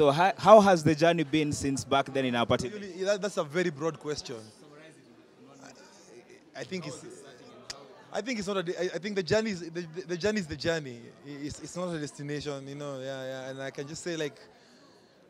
So how, how has the journey been since back then in our party? That, that's a very broad question. I, I think it's. I think it's not a. I think the journey is the, the journey is the journey. It's, it's not a destination, you know. Yeah, yeah. And I can just say like,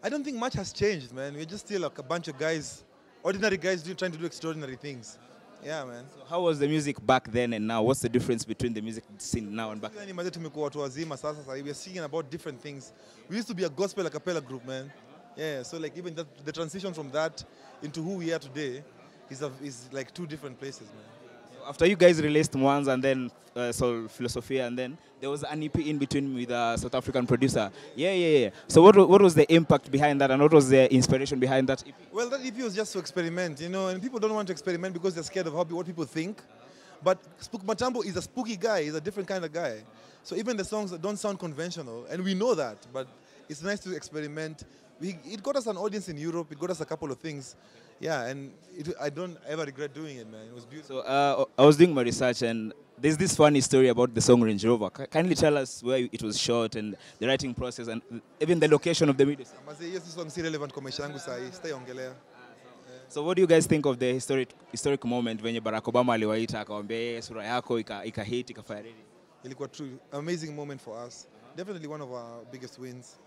I don't think much has changed, man. We're just still like a bunch of guys, ordinary guys, doing, trying to do extraordinary things. Yeah, man. How was the music back then and now? What's the difference between the music scene now and back then? Yani tumekuwa watu wazima sasa sasa we are singing about different things. We used to be a gospel a cappella group, man. Yeah, so like even that, the transition from that into who we are today is, a, is like two different places, man. After you guys released Mwanzo and then uh, Sol Filosofia and then there was an EP in between with a South African producer. Yeah, yeah, yeah. So what, what was the impact behind that and what was the inspiration behind that EP? Well, that EP was just to experiment, you know, and people don't want to experiment because they're scared of how, what people think. But Spoek Mathambo is a spooky guy, he's a different kind of guy. So even the songs don't sound conventional, and we know that, but it's nice to experiment. We, it got us an audience in Europe, it got us a couple of things. Yeah, and it, I don't ever regret doing it, man. It was beautiful. So uh, I was doing my research and there's this funny story about the song Range Rover. Kindly tell us where it was shot and the writing process and even the location of the video. So what do you guys think of the historic, historic moment venye Barack Obama aliwaita akawambia "Eh, sura yako ika, ika hit nini? ilikuwa true amazing moment for us definitely one of our biggest wins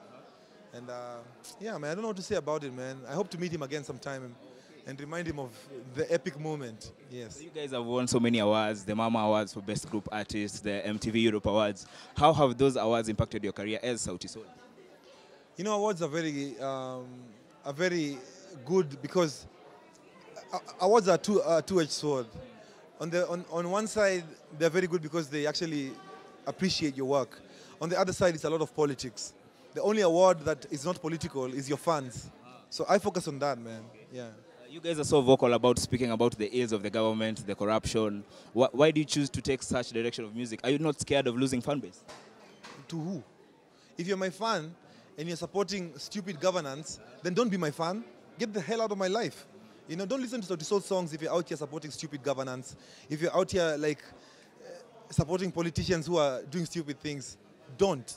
and uh, yeah man i don't know what to say about it man. I hope to meet him again sometime and, remind him of the epic moment. Yes. You guys have won so many awards, the Mama Awards for Best Group Artist, the MTV Europe Awards. How have those awards impacted your career as Sauti Sol? you know awards are very um, are very good because uh, awards are two uh, two-edged sword. On the on, on one side they're very good because they actually appreciate your work. On the other side it's a lot of politics the only award that is not political is your fans so i focus on that man yeah You guys are so vocal about speaking about the ills of the government, the corruption. Why, why do you choose to take such direction of music? Are you not scared of losing fan base? To who? If you're my fan and you're supporting stupid governance, then don't be my fan. Get the hell out of my life. You know, don't listen to Sauti Sol songs if you're out here supporting stupid governance. If you're out here like uh, supporting politicians who are doing stupid things, don't.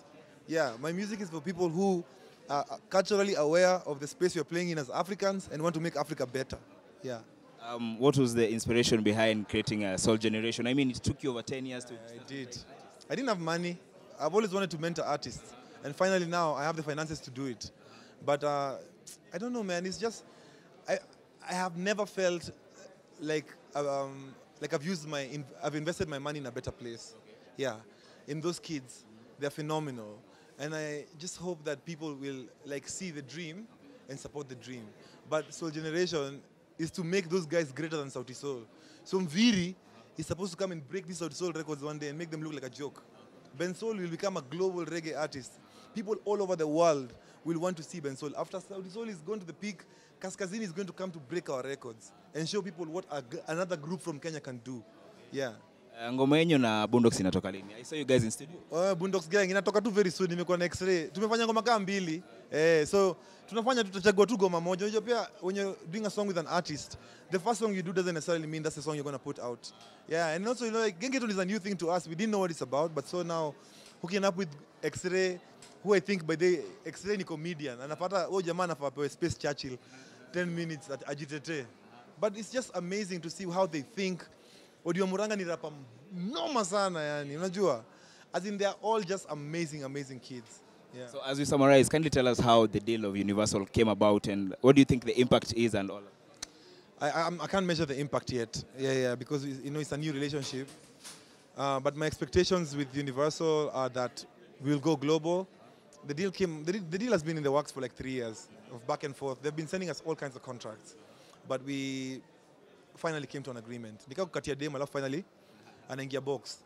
Yeah, my music is for people who are culturally aware of the space we're playing in as Africans and want to make Africa better. Yeah. Um, what was the inspiration behind creating a Sol Generation? I mean, it took you over 10 years to. I did. I didn't have money. I've always wanted to mentor artists, and finally now I have the finances to do it. But uh, I don't know, man. It's just I I have never felt like um, like I've used my in, I've invested my money in a better place. Yeah, in those kids, they're phenomenal, and I just hope that people will like see the dream and support the dream. But Sol Generation is to make those guys greater than Sauti Sol. So Nviiri is supposed to come and break these Sauti Sol records one day and make them look like a joke. Bensoul will become a global reggae artist. People all over the world will want to see Bensoul. After Sauti Sol is going to the peak, Kaskazini is going to come to break our records and show people what a another group from Kenya can do. Yeah. Uh, ngoma yenyu na Boondocks inatoka lini? I saw you guys in studio. Uh, Boondocks Gang inatoka tu very soon, nimekuwa na X-ray. Tumefanya ngoma kama mbili. Eh, so tunafanya tutachagua tu goma moja. Unajua pia when you're doing a song with an artist, the first song you do doesn't necessarily mean that's the song you're going to put out. Yeah, and also you know like Gengeton is a new thing to us. We didn't know what it's about, but so now hooking up with X-ray who I think by the X-ray ni comedian. Anapata huyo jamaa anafaa pewe Space Churchill 10 minutes at Ajitete. But it's just amazing to see how they think. Odi wa Murang'a ni rapa noma sana yani, unajua? As in they are all just amazing amazing kids. Yeah. So as we summarize, kindly tell us how the deal of Universal came about and what do you think the impact is and all. I, I, I'm- can't measure the impact yet. Yeah, yeah, because it's- you know it's a new relationship. Uh, but my expectations with Universal are that we'll go global. The deal came. The, deal- the deal has been in the works for like three years of back and forth. They've been sending us all kinds of contracts, but we finally came to an agreement. Nikakukatia demo, alafu finally anaingia box.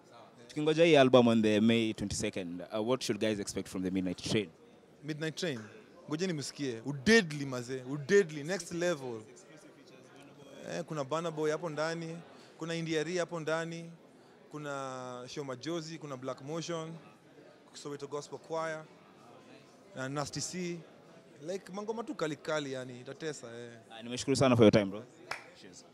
Tukingoja hii album on the May 22nd, uh, what should guys expect from the Midnight Train? Midnight Train. Ngojeni msikie. Udeadly maze, udeadly next level. Eh, kuna Burna Boy hapo ndani, kuna Indiari hapo ndani, kuna Show Majozi, kuna Black Motion, Soweto Gospel Choir, na Nasty C. Like mangoma tu kali kali yani itatesa eh. Uh, nimeshukuru sana for your time bro. Cheers.